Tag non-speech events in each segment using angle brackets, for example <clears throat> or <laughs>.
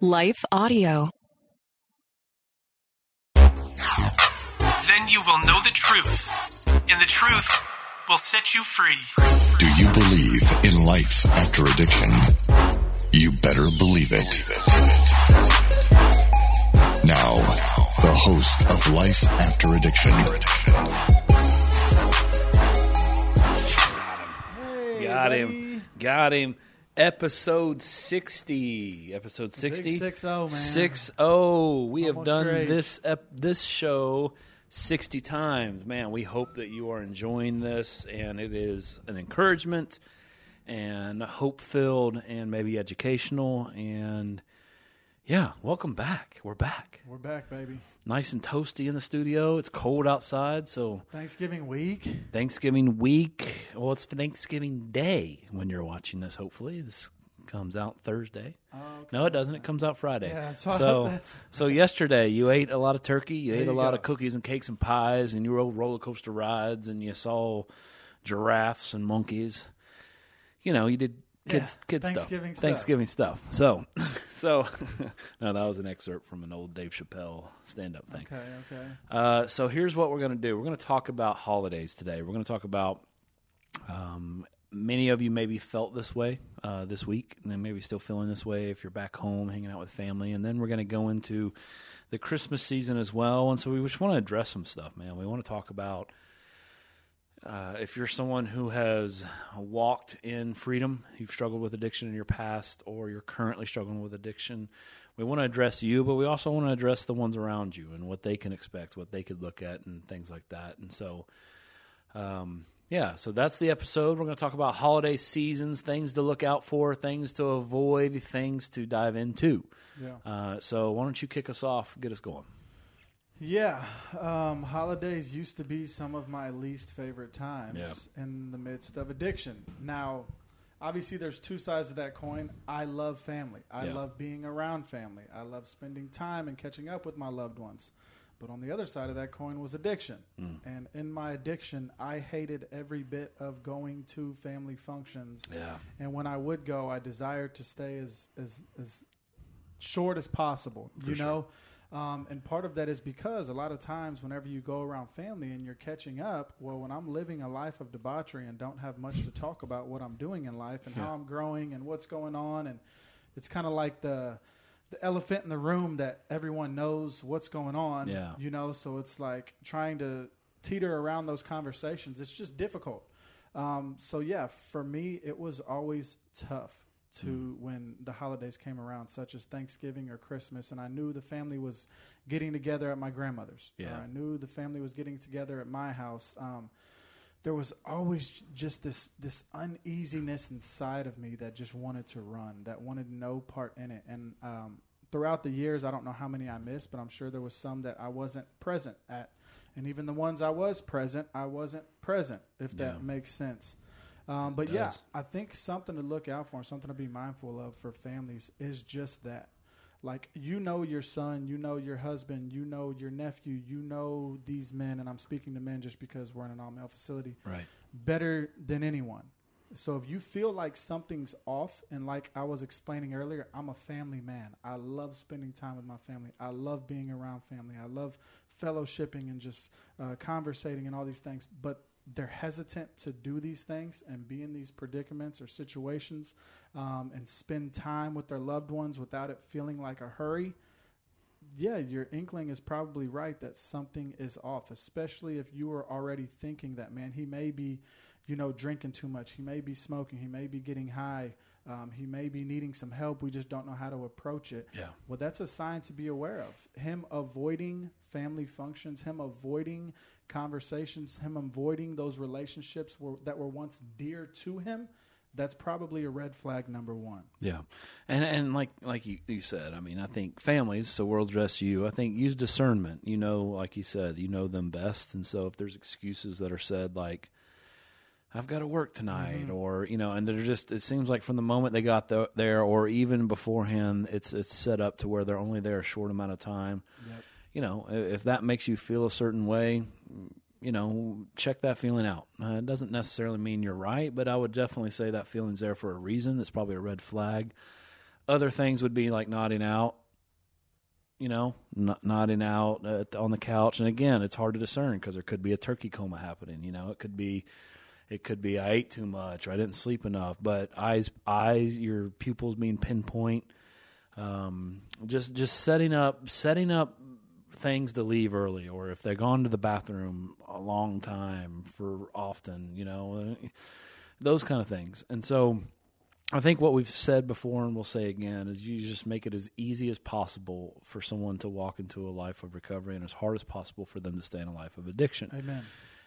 Life Audio. Then you will know the truth, and the truth will set you free. Do you believe in life after addiction? You better believe it. Now, the host of Life After Addiction, Got him. Got him. Episode 60. Episode 60. 6-0, man. 6-0. We have done straight. this ep- this show 60 times. Man, we hope that you are enjoying this and it is an encouragement and hope-filled and maybe educational and yeah, welcome back. We're back. We're back, baby. Nice and toasty in the studio. It's cold outside, so Thanksgiving week. Thanksgiving week. Well, it's Thanksgiving Day when you're watching this. Hopefully, this comes out Thursday. No, it doesn't. It comes out Friday. Yeah, so so, that's- <laughs> so yesterday you ate a lot of turkey. You ate a you lot go. of cookies and cakes and pies, and you rode roller coaster rides, and you saw giraffes and monkeys. You know, you did kids Yeah, kid Thanksgiving stuff. stuff. Thanksgiving stuff. So, so <laughs> no, that was an excerpt from an old Dave Chappelle stand up thing. Okay, okay. Uh, so here's what we're going to do. We're going to talk about holidays today. We're going to talk about um, many of you maybe felt this way uh, this week, and then maybe still feeling this way if you're back home hanging out with family. And then we're going to go into the Christmas season as well. And so we just want to address some stuff, man. We want to talk about. Uh, if you're someone who has walked in freedom, you've struggled with addiction in your past, or you're currently struggling with addiction, we want to address you, but we also want to address the ones around you and what they can expect, what they could look at, and things like that. And so, um, yeah, so that's the episode. We're going to talk about holiday seasons, things to look out for, things to avoid, things to dive into. Yeah. Uh, so, why don't you kick us off, get us going? Yeah. Um, holidays used to be some of my least favorite times Yeah. in the midst of addiction. Now, obviously, there's two sides of that coin. I love family. I Yeah. love being around family. I love spending time and catching up with my loved ones. But on the other side of that coin was addiction. Mm. And in my addiction, I hated every bit of going to family functions. Yeah. And when I would go, I desired to stay as as as short as possible. you sure. know, um, and part of that is because a lot of times, whenever you go around family and you're catching up, well, when I'm living a life of debauchery and don't have much to talk about what I'm doing in life and Yeah. how I'm growing and what's going on, and it's kind of like the the elephant in the room that everyone knows what's going on. Yeah. You know, so it's like trying to teeter around those conversations. It's just difficult. Um, so yeah, for me, it was always tough to Mm. when the holidays came around, such as Thanksgiving or Christmas, and I knew the family was getting together at my grandmother's. Yeah. I knew the family was getting together at my house. Um, there was always just this this uneasiness inside of me that just wanted to run, that wanted no part in it. And um, throughout the years, I don't know how many I missed, but I'm sure there was some that I wasn't present at. And even the ones I was present, I wasn't present, if that Yeah. makes sense. Um, but yeah. I think something to look out for and something to be mindful of for families is just that. Like, you know your son, you know your husband, you know your nephew, you know these men, and I'm speaking to men just because we're in an all male facility Right. better than anyone. So if you feel like something's off, and like I was explaining earlier, I'm a family man. I love spending time with my family. I love being around family. I love fellowshipping and just uh, conversating and all these things. But they're hesitant to do these things and be in these predicaments or situations um, and spend time with their loved ones without it feeling like a hurry yeah, your inkling is probably right that something is off, especially if you are already thinking that, man, he may be, you know, drinking too much. He may be smoking. He may be getting high. Um, he may be needing some help. We just don't know how to approach it. Yeah. Well, that's a sign to be aware of. Him avoiding family functions, him avoiding conversations, him avoiding those relationships were, that were once dear to him. That's probably a red flag number one. Yeah, and and like like you, you said, I mean, I think families. So world dress you. I think use discernment. You know, like you said, you know them best, and so if there's excuses that are said like. I've got to work tonight, mm-hmm. or you know, and they're just. It seems like from the moment they got the, there, or even beforehand, it's it's set up to where they're only there a short amount of time. Yep. You know, if that makes you feel a certain way, you know, check that feeling out. Uh, it doesn't necessarily mean you're right, but I would definitely say that feeling's there for a reason. It's probably a red flag. Other things would be like nodding out, you know, n- nodding out uh, on the couch. And again, it's hard to discern because there could be a turkey coma happening. You know, it could be, it could be I ate too much or I didn't sleep enough. But eyes, eyes, your pupils being pinpoint. Um, just just setting up setting up things to leave early, or if they're gone to the bathroom a long time for often, you know, uh, those kind of things. And so I think what we've said before and we'll say again is you just make it as easy as possible for someone to walk into a life of recovery and as hard as possible for them to stay in a life of addiction. Amen.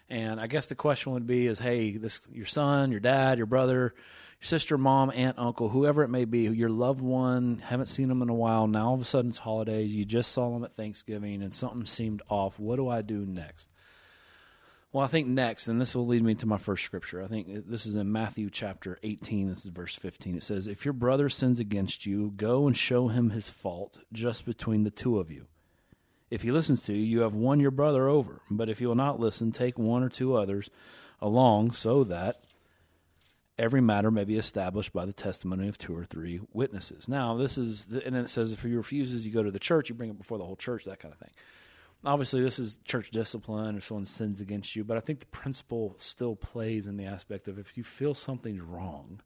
And I guess the question would be is hey, this your son, your dad, your brother, your sister, mom, aunt, uncle, whoever it may be, your loved one, haven't seen them in a while, now all of a sudden it's holidays, you just saw them at Thanksgiving and something seemed off. What do I do next? Well, I think next, and this will lead me to my first scripture. I think this is in Matthew chapter 18. This is verse 15. It says, If your brother sins against you, go and show him his fault just between the two of you. If he listens to you, you have won your brother over. But if he will not listen, take one or two others along so that every matter may be established by the testimony of two or three witnesses. Now, this is, and it says if he refuses, you go to the church, you bring it before the whole church, that kind of thing. Obviously this is church discipline. If someone sins against you but i think the principle still plays in the aspect of if you feel something's wrong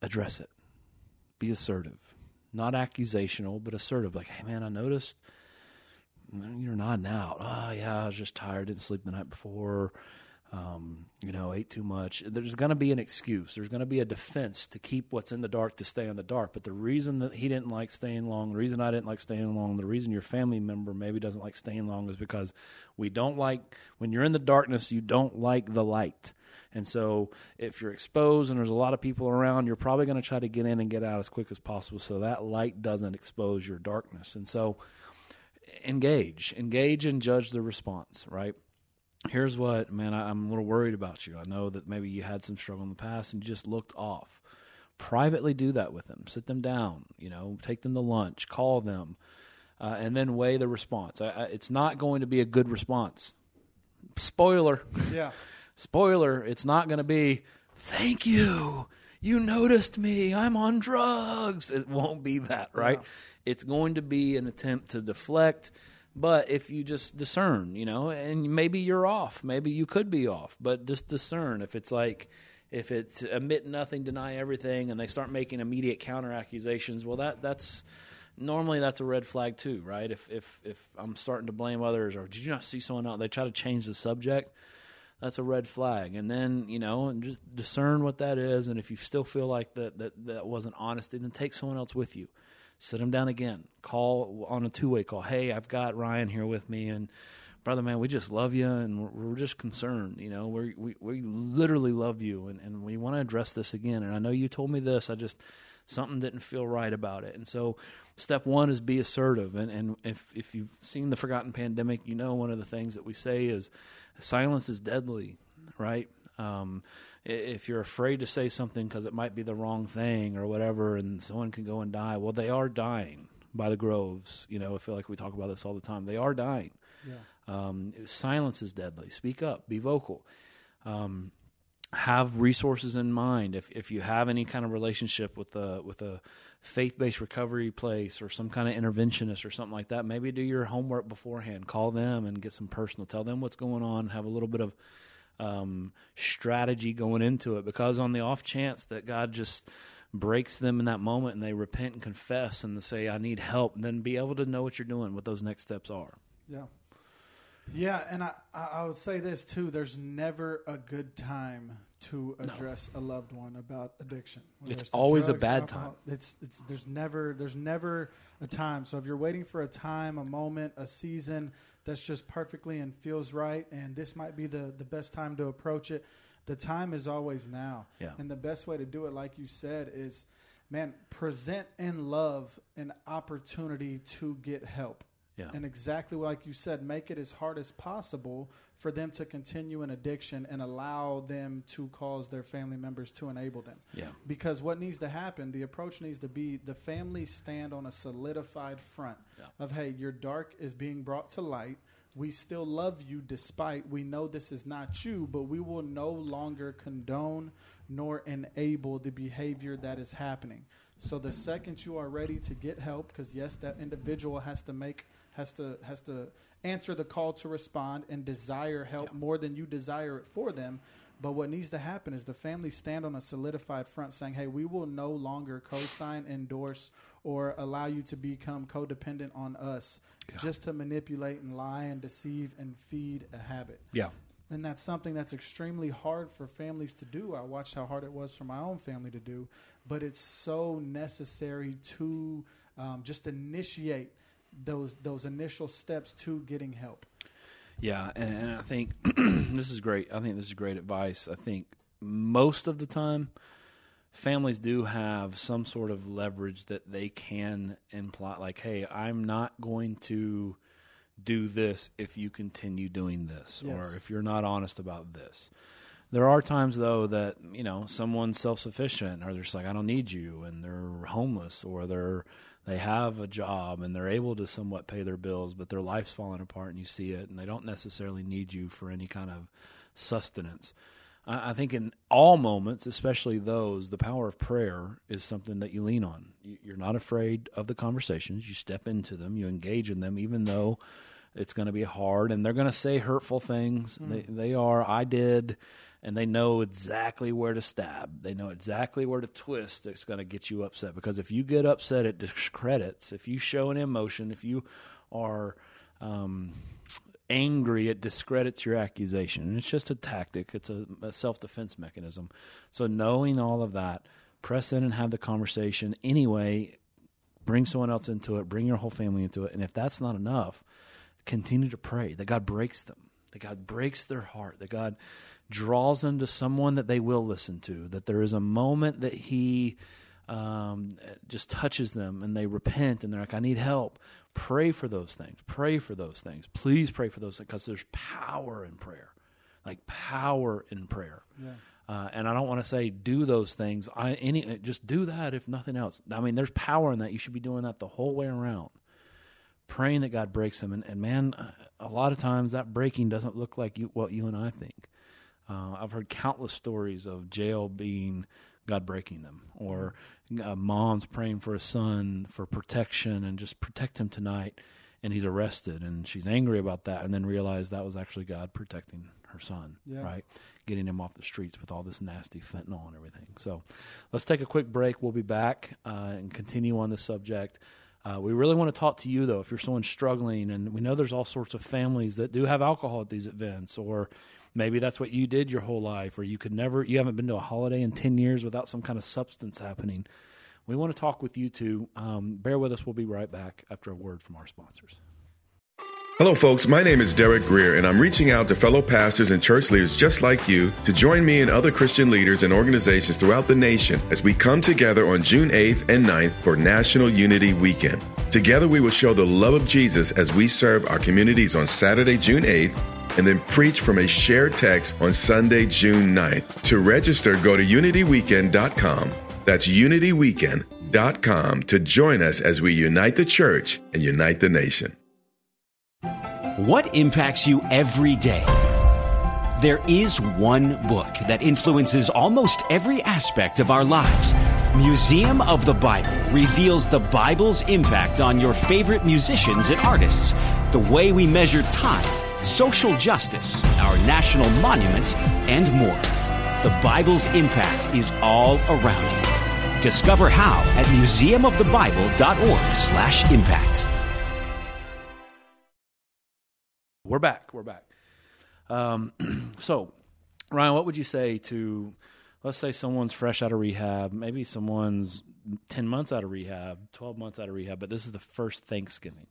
address it. Be assertive. Not accusational but assertive. Like hey man i noticed you're nodding out oh yeah i was just tired didn't sleep the night before um, you know, ate too much. There's going to be an excuse. There's going to be a defense to keep what's in the dark to stay in the dark. But the reason that he didn't like staying long, the reason I didn't like staying long, the reason your family member maybe doesn't like staying long is because we don't like, when you're in the darkness, you don't like the light. And so if you're exposed and there's a lot of people around, you're probably going to try to get in and get out as quick as possible so that light doesn't expose your darkness. And so engage, engage and judge the response, right? here's what, man, I, am a little worried about you. I know that maybe you had some struggle in the past and you just looked off. Privately do that with them. Sit them down, you know, take them to lunch, call them, uh, and then weigh the response. I, I, it's not going to be a good response. Spoiler. <laughs> Yeah. Spoiler. It's not going to be, thank you. You noticed me. I'm on drugs. It won't be that, right? Yeah. It's going to be an attempt to deflect but if you just discern, you know, and maybe you're off, maybe you could be off, but just discern. If it's like, if it's admit nothing, deny everything, and they start making immediate counter accusations, well, that that's normally that's a red flag too, right? If if if I'm starting to blame others, or did you not see someone else? They try to change the subject. That's a red flag, and then you know, and just discern what that is. And if you still feel like that that that wasn't honesty, then take someone else with you sit him down again. Call on a two way call. Hey, I've got Ryan here with me, and brother, man, we just love you, and we're, we're just concerned. You know, we we we literally love you, and and we want to address this again. And I know you told me this. I just something didn't feel right about it, and so. Step one is be assertive, and, and if if you've seen the Forgotten Pandemic, you know one of the things that we say is silence is deadly, right? Um, if you're afraid to say something because it might be the wrong thing or whatever, and someone can go and die, well, they are dying by the groves. You know, I feel like we talk about this all the time. They are dying. Yeah. Um, silence is deadly. Speak up. Be vocal. Um, have resources in mind. If if you have any kind of relationship with a with a faith based recovery place or some kind of interventionist or something like that, maybe do your homework beforehand. Call them and get some personal. Tell them what's going on. Have a little bit of um, strategy going into it because on the off chance that God just breaks them in that moment and they repent and confess and they say, I need help, and then be able to know what you're doing, what those next steps are. Yeah. Yeah, and I, I would say this too. There's never a good time to address no. a loved one about addiction. It's always drugs, a bad alcohol, time. It's it's there's never there's never a time. So if you're waiting for a time, a moment, a season that's just perfectly and feels right, and this might be the, the best time to approach it. The time is always now. Yeah. And the best way to do it, like you said, is man, present in love an opportunity to get help. Yeah. And exactly like you said, make it as hard as possible for them to continue an addiction and allow them to cause their family members to enable them. Yeah. Because what needs to happen, the approach needs to be the family stand on a solidified front yeah. of, hey, your dark is being brought to light. we still love you despite we know this is not you, but we will no longer condone nor enable the behavior that is happening. So the second you are ready to get help, because yes, that individual has to make has to has to answer the call to respond and desire help yeah. more than you desire it for them. But what needs to happen is the family stand on a solidified front saying, hey, we will no longer co sign, endorse, or allow you to become codependent on us yeah. just to manipulate and lie and deceive and feed a habit. Yeah. And that's something that's extremely hard for families to do. I watched how hard it was for my own family to do, but it's so necessary to um, just initiate those those initial steps to getting help. Yeah, and, and I think <clears throat> this is great. I think this is great advice. I think most of the time, families do have some sort of leverage that they can imply, like, "Hey, I'm not going to do this if you continue doing this, yes. or if you're not honest about this." There are times though that you know someone's self sufficient, or they're just like, "I don't need you," and they're homeless, or they're they have a job and they're able to somewhat pay their bills, but their life's falling apart and you see it, and they don't necessarily need you for any kind of sustenance. I, I think in all moments, especially those, the power of prayer is something that you lean on. You're not afraid of the conversations. You step into them, you engage in them, even though it's going to be hard and they're going to say hurtful things. Mm. They, they are. I did and they know exactly where to stab. They know exactly where to twist that's going to get you upset. Because if you get upset, it discredits. If you show an emotion, if you are um, angry, it discredits your accusation. And it's just a tactic, it's a, a self defense mechanism. So, knowing all of that, press in and have the conversation anyway. Bring someone else into it, bring your whole family into it. And if that's not enough, continue to pray that God breaks them, that God breaks their heart, that God draws them to someone that they will listen to, that there is a moment that He um, just touches them and they repent and they're like, I need help. Pray for those things. Pray for those things. Please pray for those things because there's power in prayer, like power in prayer. Yeah. Uh, and I don't want to say do those things. I any just do that if nothing else. I mean, there's power in that. You should be doing that the whole way around, praying that God breaks them. And, and man, a lot of times that breaking doesn't look like you, what you and I think. Uh, I've heard countless stories of jail being God breaking them, or uh, moms praying for a son for protection and just protect him tonight, and he's arrested, and she's angry about that, and then realize that was actually God protecting her son, yeah. right? Getting him off the streets with all this nasty fentanyl and everything. So let's take a quick break. We'll be back uh, and continue on this subject. Uh, we really want to talk to you though, if you're someone struggling, and we know there's all sorts of families that do have alcohol at these events, or Maybe that's what you did your whole life, or you could never, you haven't been to a holiday in 10 years without some kind of substance happening. We want to talk with you too. Um, bear with us. We'll be right back after a word from our sponsors. Hello, folks. My name is Derek Grier, and I'm reaching out to fellow pastors and church leaders just like you to join me and other Christian leaders and organizations throughout the nation as we come together on June 8th and 9th for National Unity Weekend. Together, we will show the love of Jesus as we serve our communities on Saturday, June 8th and then preach from a shared text on Sunday, June 9th. To register, go to unityweekend.com. That's unityweekend.com to join us as we unite the church and unite the nation. What impacts you every day? There is one book that influences almost every aspect of our lives. Museum of the Bible reveals the Bible's impact on your favorite musicians and artists, the way we measure time social justice, our national monuments, and more. The Bible's impact is all around you. Discover how at museumofthebible.org slash impact. We're back. We're back. Um, <clears throat> so, Ryan, what would you say to, let's say someone's fresh out of rehab, maybe someone's 10 months out of rehab, 12 months out of rehab, but this is the first Thanksgiving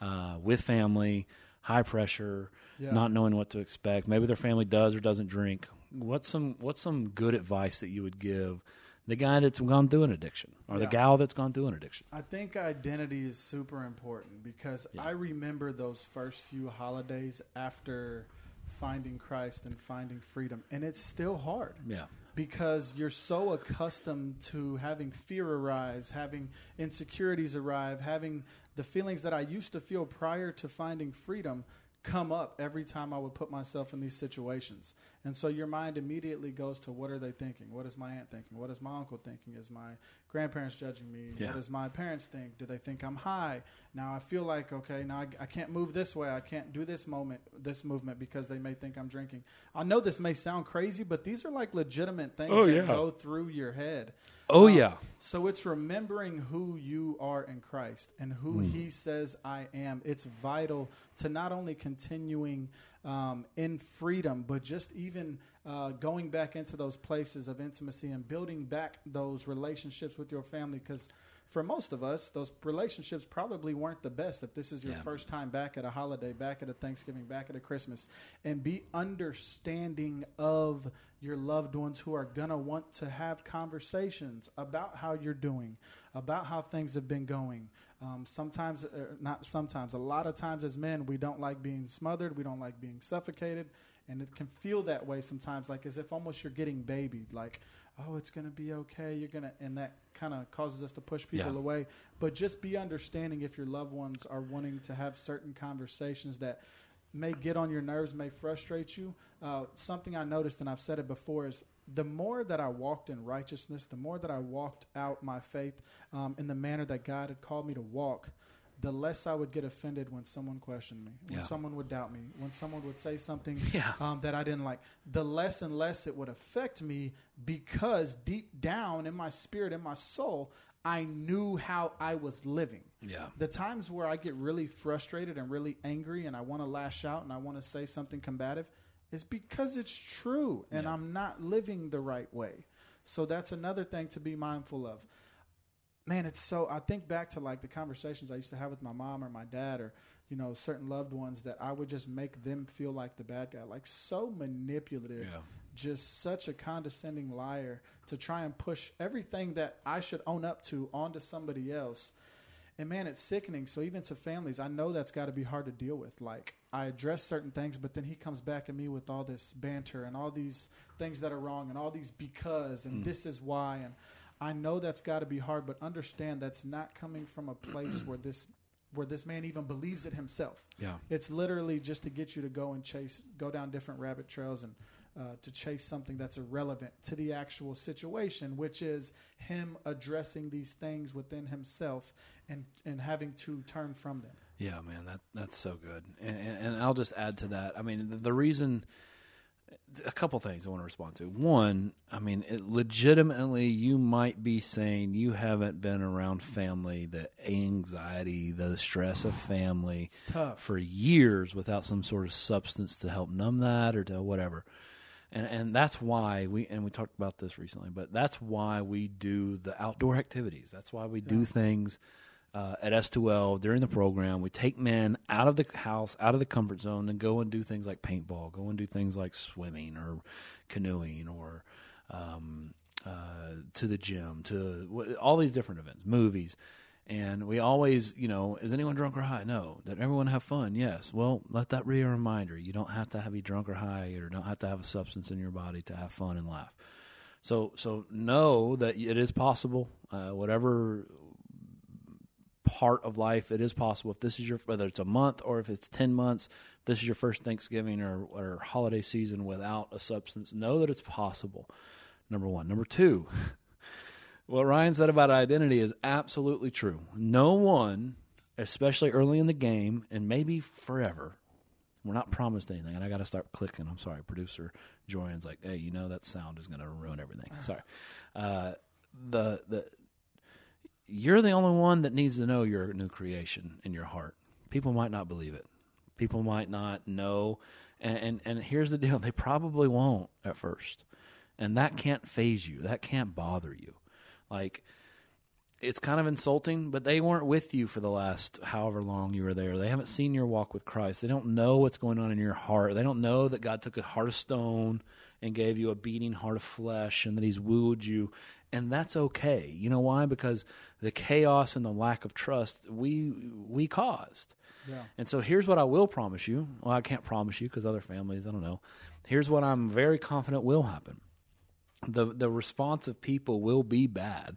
uh, with family high pressure, yeah. not knowing what to expect. Maybe their family does or doesn't drink. What's some what's some good advice that you would give the guy that's gone through an addiction or yeah. the gal that's gone through an addiction? I think identity is super important because yeah. I remember those first few holidays after finding Christ and finding freedom, and it's still hard. Yeah because you're so accustomed to having fear arise, having insecurities arrive, having the feelings that I used to feel prior to finding freedom come up every time I would put myself in these situations. And so your mind immediately goes to what are they thinking? What is my aunt thinking? What is my uncle thinking? Is my grandparents judging me? Yeah. What does my parents think? Do they think I'm high? Now I feel like okay, now I, I can't move this way. I can't do this moment, this movement because they may think I'm drinking. I know this may sound crazy, but these are like legitimate things Oh, that yeah. go through your head. Oh, Um, yeah. So it's remembering who you are in Christ and who Hmm. He says I am. It's vital to not only continuing um, in freedom, but just even uh, going back into those places of intimacy and building back those relationships with your family. Because for most of us, those relationships probably weren't the best. If this is your Yeah. first time back at a holiday, back at a Thanksgiving, back at a Christmas, and be understanding of your loved ones who are going to want to have conversations about how you're doing, about how things have been going. Um, sometimes, uh, not sometimes, a lot of times as men, we don't like being smothered, we don't like being suffocated, and it can feel that way sometimes, like as if almost you're getting babied, like, oh, it's going to be okay, you're going to, and that kind of causes us to push people Yeah. away. But just be understanding if your loved ones are wanting to have certain conversations that may get on your nerves, may frustrate you. Uh, something I noticed, and I've said it before, is the more that I walked in righteousness, the more that I walked out my faith um, in the manner that God had called me to walk, the less I would get offended when someone questioned me, when Yeah. someone would doubt me, when someone would say something <laughs> Yeah. um, that I didn't like. The less and less it would affect me because deep down in my spirit, in my soul, I knew how I was living Yeah. the times where I get really frustrated and really angry and I want to lash out and I want to say something combative is because it's true and I'm not living the right way. So that's another thing to be mindful of. Man, it's so I think back to like the conversations I used to have with my mom or my dad or you know certain loved ones that I would just make them feel like the bad guy, like so manipulative, Yeah. Just such a condescending liar to try and push everything that I should own up to onto somebody else. And man, it's sickening. So even to families, I know that's got to be hard to deal with. Like I address certain things, but then he comes back at me with all this banter and all these things that are wrong and all these because and mm. this is why and I know that's got to be hard, but understand that's not coming from a place <clears throat> where this where this man even believes it himself. Yeah. It's literally just to get you to go and chase, go down different rabbit trails and uh, to chase something that's irrelevant to the actual situation, which is him addressing these things within himself and, and having to turn from them. Yeah, man, that that's so good. And, and, and I'll just add to that. I mean, the, the reason, a couple things I want to respond to. One, I mean, it, legitimately, you might be saying you haven't been around family, the anxiety, the stress of family tough. for years without some sort of substance to help numb that or to whatever. And and that's why we and we talked about this recently, but that's why we do the outdoor activities. That's why we do things uh, at S2L during the program. We take men out of the house, out of the comfort zone, and go and do things like paintball, go and do things like swimming or canoeing or um, uh, to the gym, to all these different events, movies. And we always, you know, is anyone drunk or high? No. Did everyone have fun? Yes. Well, let that be a reminder. You don't have to have be drunk or high, or don't have to have a substance in your body to have fun and laugh. So, so know that it is possible. Uh, whatever part of life it is possible. If this is your whether it's a month or if it's ten months, this is your first Thanksgiving or, or holiday season without a substance, know that it's possible. Number one. Number two. <laughs> What Ryan said about identity is absolutely true. No one, especially early in the game, and maybe forever, we're not promised anything. And I got to start clicking. I'm sorry, producer Joanne's like, "Hey, you know that sound is going to ruin everything." <laughs> Sorry. Uh, the the you're the only one that needs to know you're a new creation in your heart. People might not believe it. People might not know, and and, and here's the deal: they probably won't at first, and that can't phase you. That can't bother you. Like it's kind of insulting, but they weren't with you for the last however long you were there. They haven't seen your walk with Christ. They don't know what's going on in your heart. They don't know that God took a heart of stone and gave you a beating heart of flesh and that He's wooed you. And that's okay. You know why? Because the chaos and the lack of trust we we caused. Yeah. And so here's what I will promise you. Well, I can't promise you because other families, I don't know. Here's what I'm very confident will happen the the response of people will be bad.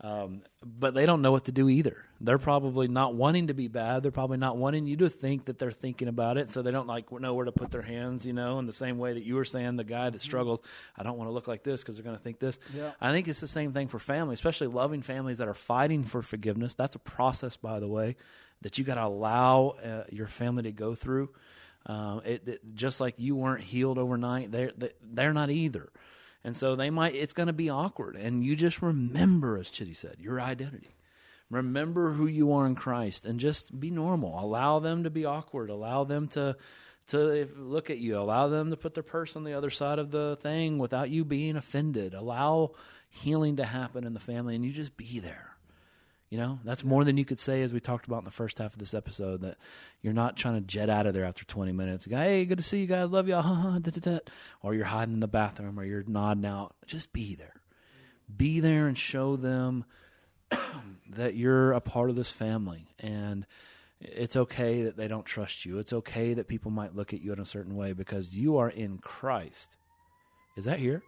Um, but they don't know what to do either. They're probably not wanting to be bad. They're probably not wanting you to think that they're thinking about it. So they don't like know where to put their hands. You know, in the same way that you were saying, the guy that struggles, I don't want to look like this because they're going to think this. Yeah. I think it's the same thing for family, especially loving families that are fighting for forgiveness. That's a process, by the way, that you got to allow uh, your family to go through. Um, it, it, just like you weren't healed overnight, they're they're not either, and so they might. It's going to be awkward, and you just remember, as Chitty said, your identity. Remember who you are in Christ, and just be normal. Allow them to be awkward. Allow them to to look at you. Allow them to put their purse on the other side of the thing without you being offended. Allow healing to happen in the family, and you just be there. You know, that's more than you could say, as we talked about in the first half of this episode. That you're not trying to jet out of there after 20 minutes. Hey, good to see you guys. Love y'all. <laughs> Or you're hiding in the bathroom, or you're nodding out. Just be there. Be there and show them <clears throat> that you're a part of this family, and it's okay that they don't trust you. It's okay that people might look at you in a certain way because you are in Christ. Is that here?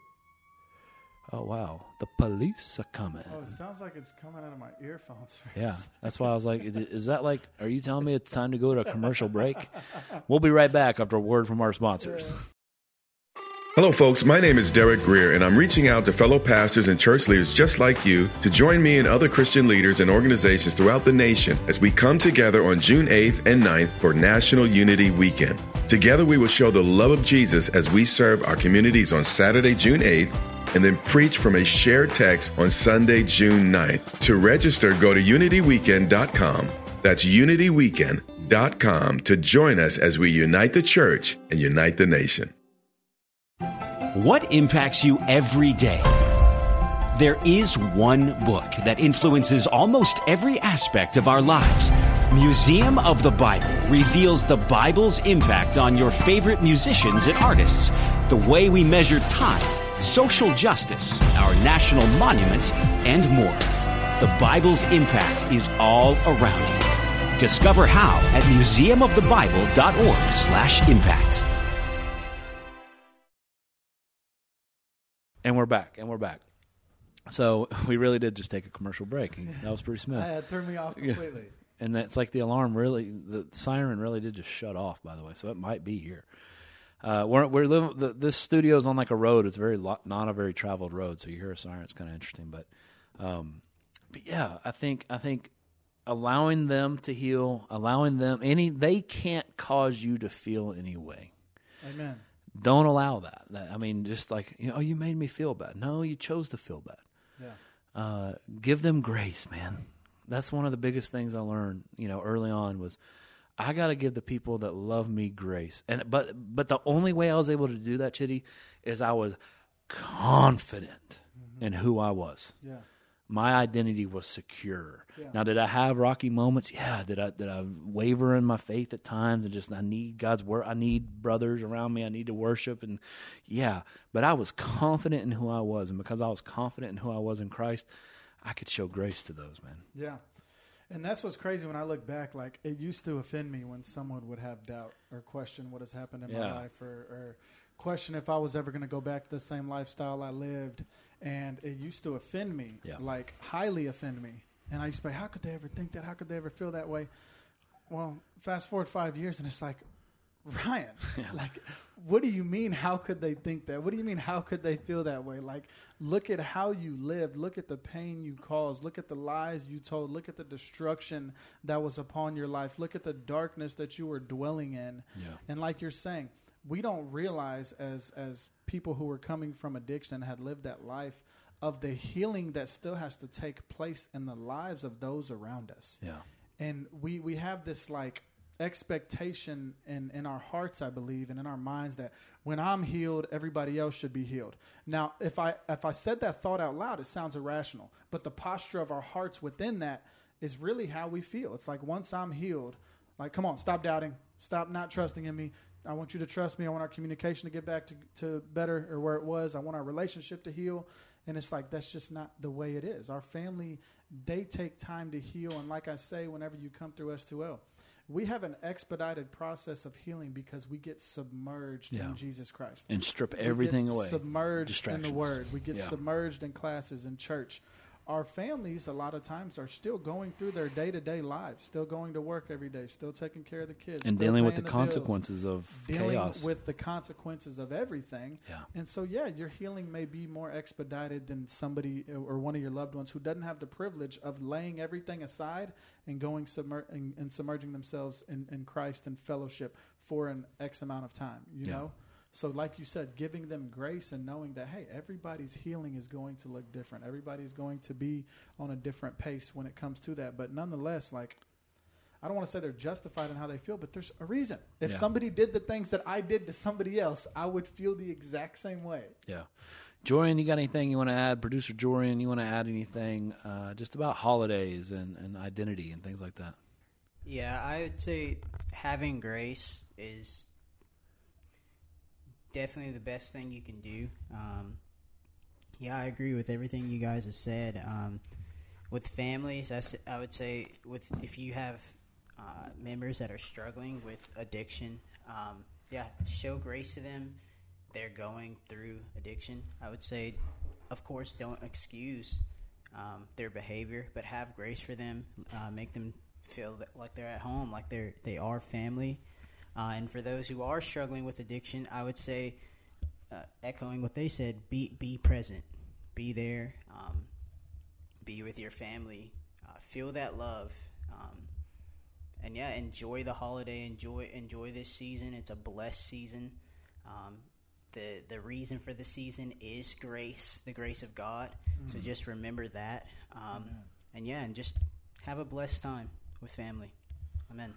Oh wow, the police are coming. Oh, it sounds like it's coming out of my earphones. for Yeah, that's why I was like, is- is that like, are you telling me it's time to go to a commercial break? <laughs> We'll be right back after a word from our sponsors. Hello, folks. My name is Derek Grier, and I'm reaching out to fellow pastors and church leaders just like you to join me and other Christian leaders and organizations throughout the nation as we come together on June 8th and 9th for National Unity Weekend. Together, we will show the love of Jesus as we serve our communities on Saturday, June 8th, and then preach from a shared text on Sunday, June 9th. To register, go to unityweekend.com. That's unityweekend.com to join us as we unite the church and unite the nation. What impacts you every day? There is one book that influences almost every aspect of our lives. Museum of the Bible reveals the Bible's impact on your favorite musicians and artists, the way we measure time, social justice, our national monuments, and more. The Bible's impact is all around you. Discover how at museumofthebible.org/impact. And we're back, and we're back. So <laughs> we really did just take a commercial break. and That was pretty smooth. <laughs> I had threw me off completely. And that's like the alarm really, the siren really did just shut off. By the way, so it might be here. Uh, we're we're living. The, this studio's on like a road. It's very lo- not a very traveled road, so you hear a siren. It's kind of interesting, but, um, but yeah, I think I think allowing them to heal, allowing them any, they can't cause you to feel any way. Amen. Don't allow that. that. I mean, just like you know, oh, you made me feel bad. No, you chose to feel bad. Yeah. Uh, give them grace, man. That's one of the biggest things I learned, you know, early on was I got to give the people that love me grace. And but but the only way I was able to do that, Chitty, is I was confident mm-hmm. in who I was. Yeah. My identity was secure. Yeah. Now, did I have rocky moments? Yeah. Did I did I waver in my faith at times and just I need God's word? I need brothers around me. I need to worship and yeah. But I was confident in who I was, and because I was confident in who I was in Christ, I could show grace to those men. Yeah. And that's what's crazy when I look back. Like, it used to offend me when someone would have doubt or question what has happened in my Yeah. life or, or question if I was ever going to go back to the same lifestyle I lived. And it used to offend me, Yeah. like, highly offend me. And I used to be, how could they ever think that? How could they ever feel that way? Well, fast forward five years, and it's like, Ryan, <laughs> like, what do you mean? How could they think that? What do you mean? How could they feel that way? Like, look at how you lived. Look at the pain you caused. Look at the lies you told. Look at the destruction that was upon your life. Look at the darkness that you were dwelling in. Yeah. And like you're saying, we don't realize as as people who were coming from addiction and had lived that life of the healing that still has to take place in the lives of those around us Yeah. and we we have this like expectation in in our hearts i believe and in our minds that when i'm healed everybody else should be healed. Now if i if i said that thought out loud it sounds irrational but the posture of our hearts within that is really how we feel. It's like once i'm healed like come on stop doubting. Stop not trusting in me. I want you to trust me. I want our communication to get back to, to better or where it was. I want our relationship to heal. And it's like that's just not the way it is. Our family they take time to heal. And like i say whenever you come through s2l we have an expedited process of healing because we get submerged Yeah. in jesus christ And strip everything away. submerged in the word we get Yeah. submerged in classes in church our families a lot of times are still going through their day to day lives, still going to work every day, still taking care of the kids, and dealing with the, bills, consequences of dealing chaos. with the consequences of everything. Yeah. And so, yeah, your healing may be more expedited than somebody uh, or one of your loved ones who doesn't have the privilege of laying everything aside and going submer- and, and submerging themselves in, in Christ and fellowship for an X amount of time. You Yeah. know. So, like you said, giving them grace and knowing that, hey, everybody's healing is going to look different. Everybody's going to be on a different pace when it comes to that. But nonetheless, like, I don't want to say they're justified in how they feel, but there's a reason. If Yeah. somebody did the things that I did to somebody else, I would feel the exact same way. Yeah. Jorian, you got anything you want to add? Producer Jorian, you want to add anything uh, just about holidays and, and identity and things like that? Yeah, I would say having grace is definitely the best thing you can do. Um, yeah, I agree with everything you guys have said. Um, with families, I would say with if you have uh, members that are struggling with addiction, um, yeah, show grace to them. They're going through addiction. I would say, of course, don't excuse um, their behavior, but have grace for them. Uh, make them feel like they're at home, like they're they are family. Uh, and for those who are struggling with addiction, I would say, uh, echoing what they said, be be present, be there, um, be with your family, uh, feel that love, um, and yeah, enjoy the holiday, enjoy enjoy this season. It's a blessed season. Um, the the reason for the season is grace, the grace of God. So just remember that, um, and yeah, and just have a blessed time with family. Amen.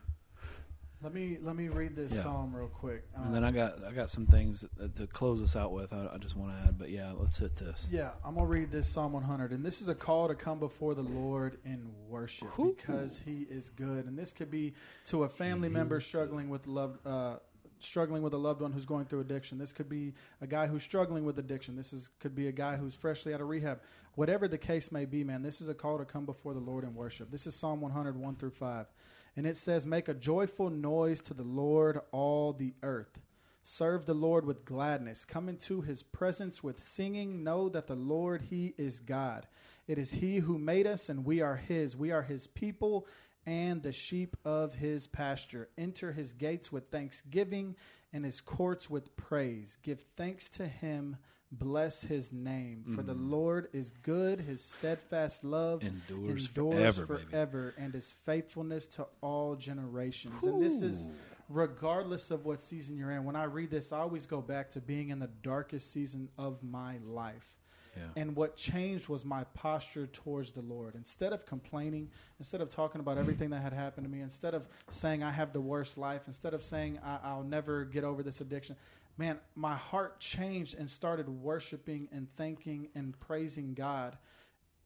Let me let me read this Yeah. psalm real quick. Um, And then I got I got some things that- to close us out with. I, I just want to add, but yeah, let's hit this. Yeah, I'm gonna read this Psalm 100, and this is a call to come before the Lord in worship because He is good. And this could be to a family member struggling with love. uh, struggling with a loved one who's going through addiction. This could be a guy who's struggling with addiction. This is could be a guy who's freshly out of rehab. Whatever the case may be, man, this is a call to come before the Lord in worship. This is Psalm 100, 1 through 5, and it says, "Make a joyful noise to the Lord, all the earth." Serve the Lord with gladness. Come into his presence with singing. Know that the Lord, he is God. It is he who made us, and we are his. We are his people and the sheep of his pasture. Enter his gates with thanksgiving and his courts with praise. Give thanks to him. Bless his name. For the mm. Lord is good. His steadfast love Endures endures forever, forever, and his faithfulness to all generations. And this is regardless of what season you're in. When I read this, I always go back to being in the darkest season of my life. Yeah. And what changed was my posture towards the Lord. Instead of complaining, instead of talking about everything that had happened to me, instead of saying I have the worst life, instead of saying I, I'll never get over this addiction, man, my heart changed and started worshiping and thanking and praising God.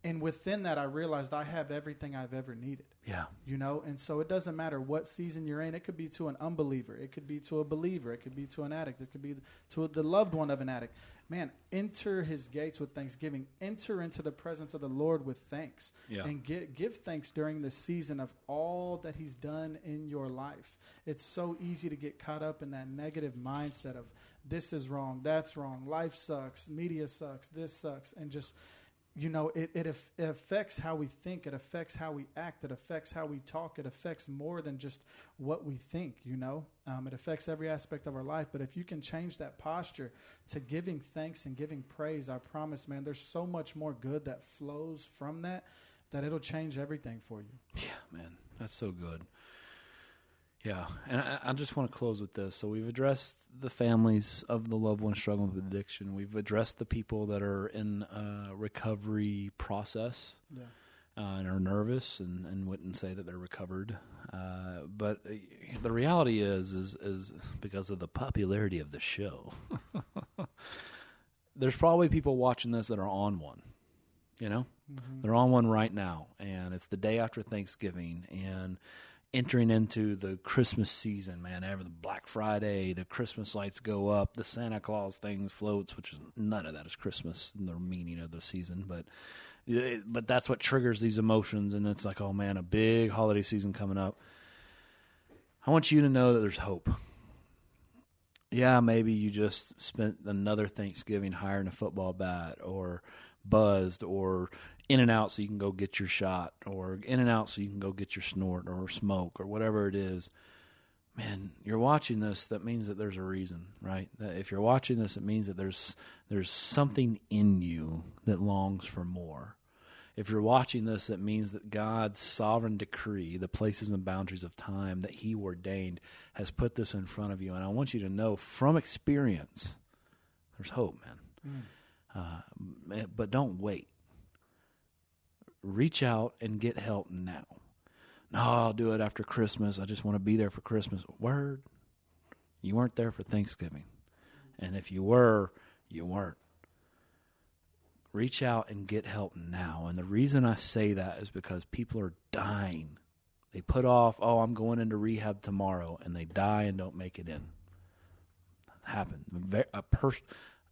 And within that, I realized I have everything I've ever needed. Yeah. you know and so it doesn't matter what season you're in. It could be to an unbeliever. It could be to a believer. It could be to an addict. It could be to the loved one of an addict man enter his gates with thanksgiving. Enter into the presence of the lord with thanks. Yeah. and give, give thanks during the season of all that he's done in your life. It's so easy to get caught up in that negative mindset of this is wrong that's wrong life sucks media sucks this sucks and just you know it, it, it affects how we think it affects how we act it affects how we talk it affects more than just what we think you know um, it affects every aspect of our life but if you can change that posture to giving thanks and giving praise i promise man there's so much more good that flows from that that it'll change everything for you Yeah, man, that's so good. Yeah, and I, I just want to close with this. So we've addressed the families of the loved ones struggling with addiction. We've addressed the people that are in a recovery process yeah uh, and are nervous and, and wouldn't say that they're recovered. Uh, but uh, the reality is, is, is because of the popularity of the show, <laughs> there's probably people watching this that are on one. You know, they're on one right now, and it's the day after Thanksgiving, and entering into the Christmas season. Man, ever the Black Friday, the Christmas lights go up, the Santa Claus thing floats, which is none of that is Christmas in the meaning of the season, but it- but that's what triggers these emotions, and it's like, oh man, a big holiday season coming up. I want you to know that there's hope. Yeah, maybe you just spent another Thanksgiving hiring a football bat, or buzzed or in and out so you can go get your shot or in and out so you can go get your snort or smoke or whatever it is. Man you're watching this that means that there's a reason right? That if you're watching this it means that there's there's something in you that longs for more. If you're watching this that means that God's sovereign decree the places and boundaries of time that he ordained has put this in front of you. And I want you to know from experience there's hope man mm. Uh, but don't wait reach out and get help now. No, I'll do it after Christmas. I just want to be there for Christmas. Word. You weren't there for Thanksgiving. And if you were, you weren't. Reach out and get help now. And the reason I say that is because people are dying. They put off, oh, I'm going into rehab tomorrow, and they die and don't make it in. It happens. A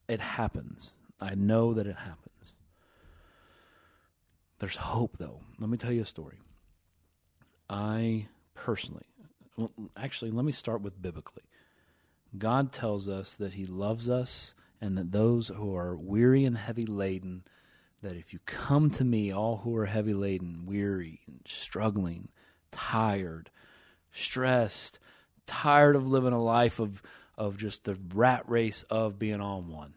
it happens. I know that it happens. There's hope, though. Let me tell you a story. I personally, well, actually, let me start with biblically. God tells us that He loves us and that those who are weary and heavy laden, that if you come to me, all who are heavy laden, weary, and struggling, tired, stressed, tired of living a life of, of just the rat race of being on one,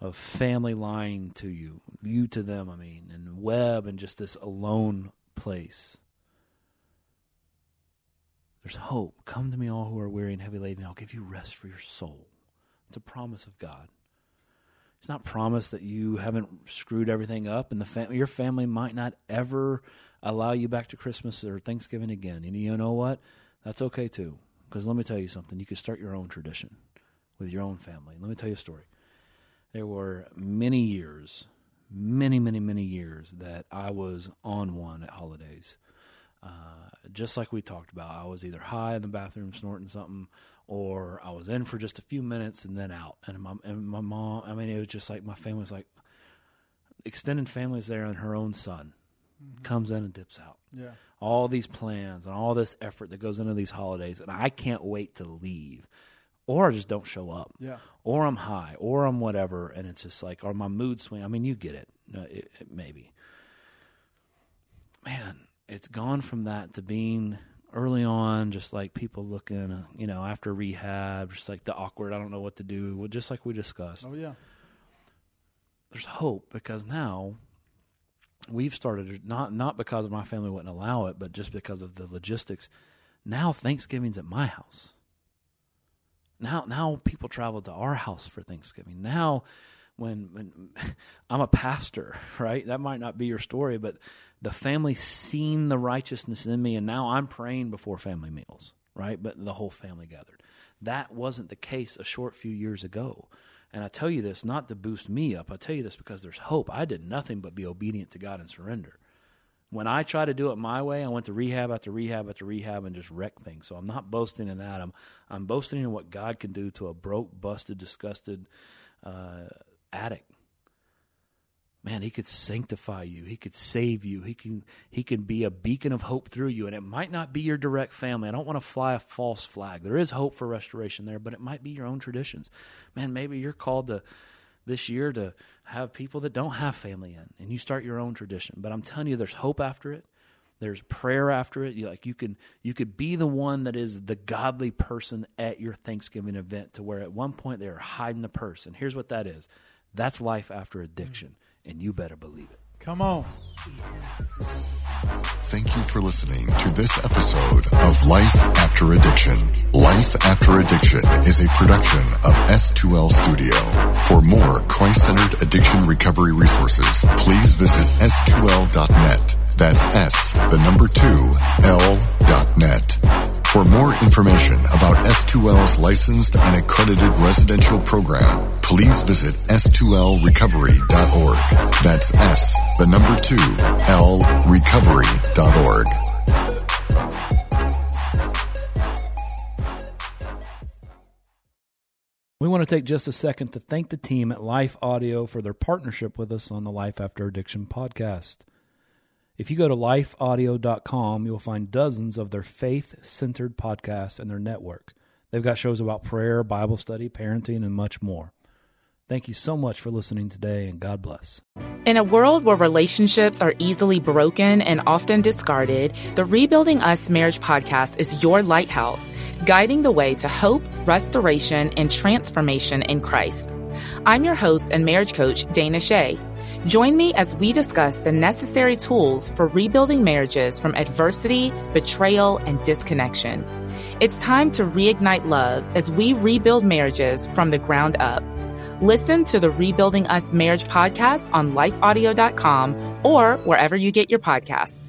of family lying to you, you to them, I mean, and web and just this alone place. There's hope. Come to me, all who are weary and heavy laden, and I'll give you rest for your soul. It's a promise of God. It's not promise that you haven't screwed everything up, and the fam- your family might not ever allow you back to Christmas or Thanksgiving again. And you know what? That's okay too. Because let me tell you something. You can start your own tradition with your own family. Let me tell you a story. There were many years, many, many, many years that I was on one at holidays. Uh, just like we talked about, I was either high in the bathroom snorting something, or I was in for just a few minutes and then out. And my and my mom, I mean, it was just like my family was like extended families there, and her own son comes in and dips out. Yeah. All these plans and all this effort that goes into these holidays, and I can't wait to leave, or I just don't show up Yeah. or I'm high, or I'm whatever, and it's just like, or my mood swing. I mean, you get it, it, it maybe. Man, it's gone from that to being early on, just like people looking, uh, you know, after rehab, just like the awkward. I don't know what to do. Well, just like we discussed, Oh yeah. there's hope because now we've started not not because my family wouldn't allow it, but just because of the logistics. Now Thanksgiving's at my house. Now now people travel to our house for Thanksgiving. Now when when <laughs> I'm a pastor, right? That might not be your story, but the family seen the righteousness in me and now I'm praying before family meals, right? But the whole family gathered. That wasn't the case a short few years ago. And I tell you this not to boost me up. I tell you this because there's hope. I did nothing but be obedient to God and surrender. When I try to do it my way, I went to rehab after rehab after rehab and just wrecked things. So I'm not boasting in Adam. I'm boasting in what God can do to a broke, busted, disgusted uh, addict. Man, he could sanctify you. He could save you. He can he can be a beacon of hope through you. And it might not be your direct family. I don't want to fly a false flag. There is hope for restoration there, but it might be your own traditions. Man, maybe you're called to this year to have people that don't have family in and you start your own tradition. But I'm telling you there's hope after it. There's prayer after it. You like you can you could be the one that is the godly person at your Thanksgiving event to where at one point they are hiding the purse. And here's what that is. That's life after addiction, and you better believe it. Come on. Thank you for listening to this episode of Life After Addiction. Life After Addiction is a production of S2L Studio. For more Christ-centered addiction recovery resources, please visit s2l.net. That's S, the number two, L dot net. For more information about S2L's licensed and accredited residential program, please visit s2lrecovery.org. That's S, the number two, L. We want to take just a second to thank the team at Life Audio for their partnership with us on the Life After Addiction podcast. If you go to lifeaudio.com, you'll find dozens of their faith centered podcasts and their network. They've got shows about prayer, Bible study, parenting, and much more. Thank you so much for listening today, and God bless. In a world where relationships are easily broken and often discarded, the Rebuilding Us Marriage podcast is your lighthouse, guiding the way to hope, restoration, and transformation in Christ. I'm your host and marriage coach, Dana Shea. Join me as we discuss the necessary tools for rebuilding marriages from adversity, betrayal, and disconnection. It's time to reignite love as we rebuild marriages from the ground up. Listen to the Rebuilding Us Marriage podcast on lifeaudio.com or wherever you get your podcasts.